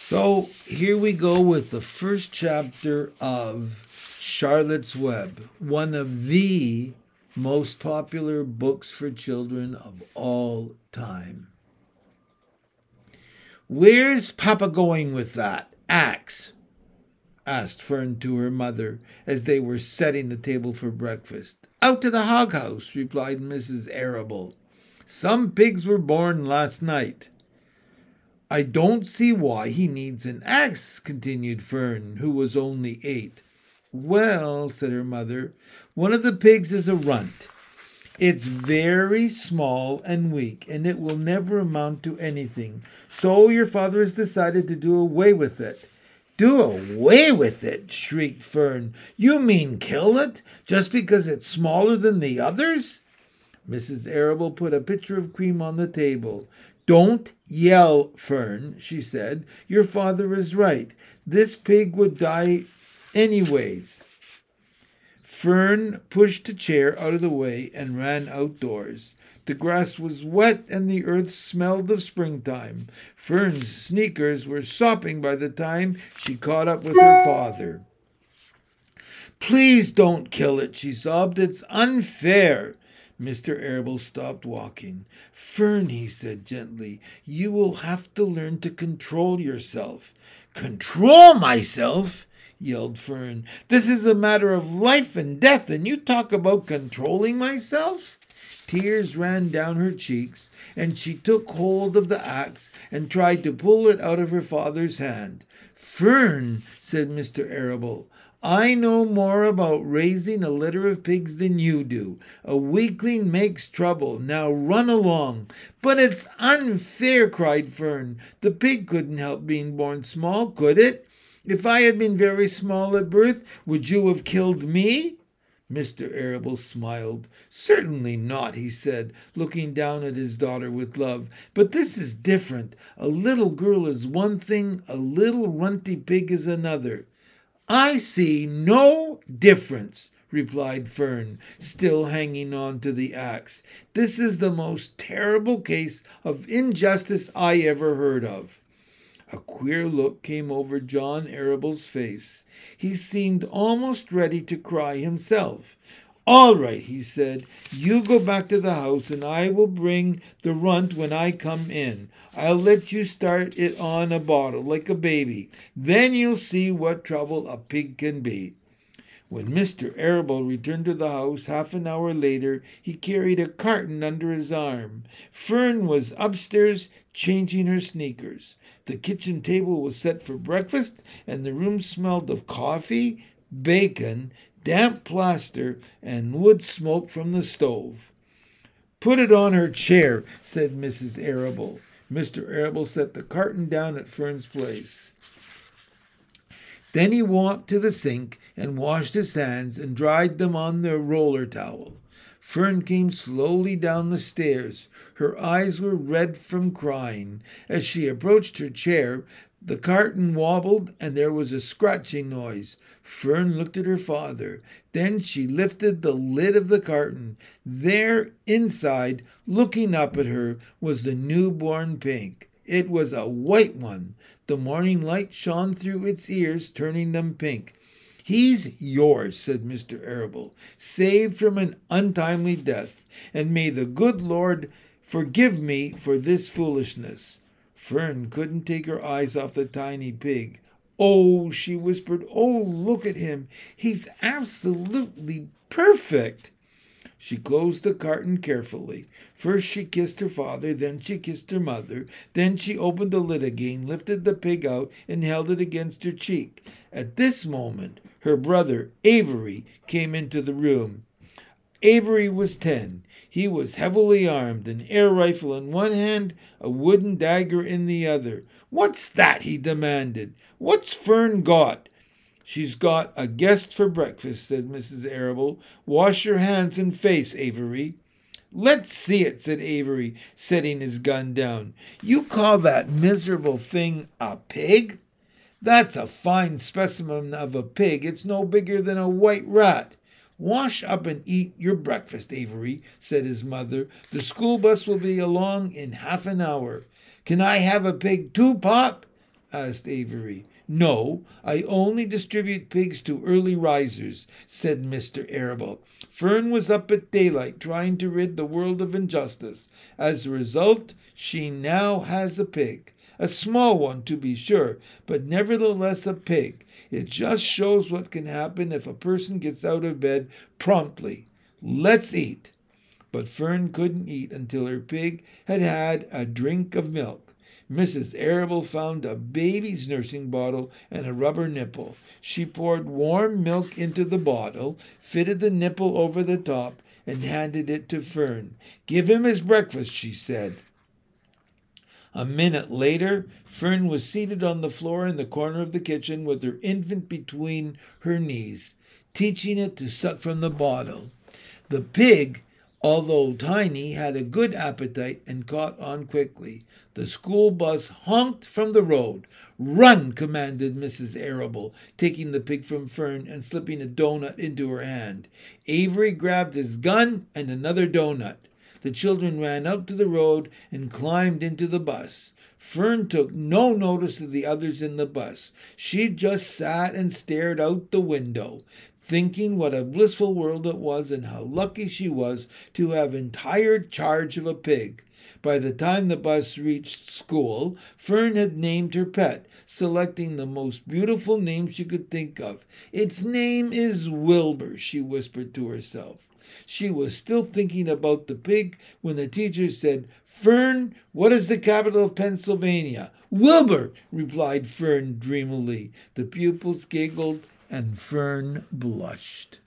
So here we go with the first chapter of Charlotte's Web, one of the most popular books for children of all time. Where's Papa going with that axe? asked Fern to her mother as they were setting the table for breakfast. Out to the hog house, replied Mrs. Arable. Some pigs were born last night. I don't see why he needs an axe, continued Fern, who was only eight. Well, said her mother, one of the pigs is a runt. It's very small and weak, and it will never amount to anything. So your father has decided to do away with it. Do away with it, shrieked Fern. You mean kill it, just because it's smaller than the others? Mrs. Arable put a pitcher of cream on the table. Don't yell, Fern, she said. Your father is right. This pig would die anyways. Fern pushed a chair out of the way and ran outdoors. The grass was wet and the earth smelled of springtime. Fern's sneakers were sopping by the time she caught up with her father. Please don't kill it, she sobbed. It's unfair. Mr. Arable stopped walking. Fern, he said gently, you will have to learn to control yourself. Control myself? yelled Fern. This is a matter of life and death, and you talk about controlling myself? Tears ran down her cheeks, and she took hold of the axe and tried to pull it out of her father's hand. Fern, said Mr. Arable, I know more about raising a litter of pigs than you do. A weakling makes trouble. Now run along. But it's unfair, cried Fern. The pig couldn't help being born small, could it? If I had been very small at birth, would you have killed me? Mr. Arable smiled. Certainly not, he said, looking down at his daughter with love. But this is different. A little girl is one thing, a little runty pig is another. I see no difference, replied Fern, still hanging on to the axe. This is the most terrible case of injustice I ever heard of. A queer look came over John Arable's face. He seemed almost ready to cry himself. All right, he said, you go back to the house and I will bring the runt when I come in. I'll let you start it on a bottle like a baby. Then you'll see what trouble a pig can be. When Mr. Arable returned to the house half an hour later, he carried a carton under his arm. Fern was upstairs changing her sneakers. The kitchen table was set for breakfast, and the room smelled of coffee, bacon, damp plaster, and wood smoke from the stove. Put it on her chair, said Mrs. Arable. Mr. Arable set the carton down at Fern's place. Then he walked to the sink and washed his hands and dried them on the roller towel. Fern came slowly down the stairs. Her eyes were red from crying. As she approached her chair, the carton wobbled and there was a scratching noise. Fern looked at her father. Then she lifted the lid of the carton. There, inside, looking up at her, was the newborn pink. It was a white one. The morning light shone through its ears, turning them pink. He's yours, said Mr. Arable, saved from an untimely death, and may the good Lord forgive me for this foolishness. Fern couldn't take her eyes off the tiny pig. Oh, she whispered, oh, look at him. He's absolutely perfect. She closed the carton carefully. First she kissed her father, then she kissed her mother. Then she opened the lid again, lifted the pig out, and held it against her cheek. At this moment, her brother, Avery, came into the room. Avery was ten. He was heavily armed, an air rifle in one hand, a wooden dagger in the other. What's that? he demanded. What's Fern got? She's got a guest for breakfast, said Mrs. Arable. Wash your hands and face, Avery. Let's see it, said Avery, setting his gun down. You call that miserable thing a pig? That's a fine specimen of a pig. It's no bigger than a white rat. Wash up and eat your breakfast, Avery, said his mother. The school bus will be along in half an hour. Can I have a pig too, Pop? asked Avery. No, I only distribute pigs to early risers, said Mr. Arable. Fern was up at daylight trying to rid the world of injustice. As a result, she now has a pig. A small one, to be sure, but nevertheless a pig. It just shows what can happen if a person gets out of bed promptly. Let's eat. But Fern couldn't eat until her pig had had a drink of milk. Mrs. Arable found a baby's nursing bottle and a rubber nipple. She poured warm milk into the bottle, fitted the nipple over the top, and handed it to Fern. Give him his breakfast, she said. A minute later, Fern was seated on the floor in the corner of the kitchen with her infant between her knees, teaching it to suck from the bottle. The pig Although Tiny had a good appetite and caught on quickly, the school bus honked from the road. Run, commanded Mrs. Arable, taking the pig from Fern and slipping a doughnut into her hand. Avery grabbed his gun and another doughnut. The children ran out to the road and climbed into the bus. Fern took no notice of the others in the bus. She just sat and stared out the window thinking what a blissful world it was and how lucky she was to have entire charge of a pig. By the time the bus reached school, Fern had named her pet, selecting the most beautiful name she could think of. Its name is Wilbur, she whispered to herself. She was still thinking about the pig when the teacher said, Fern, what is the capital of Pennsylvania? Wilbur, replied Fern dreamily. The pupils giggled and Fern blushed.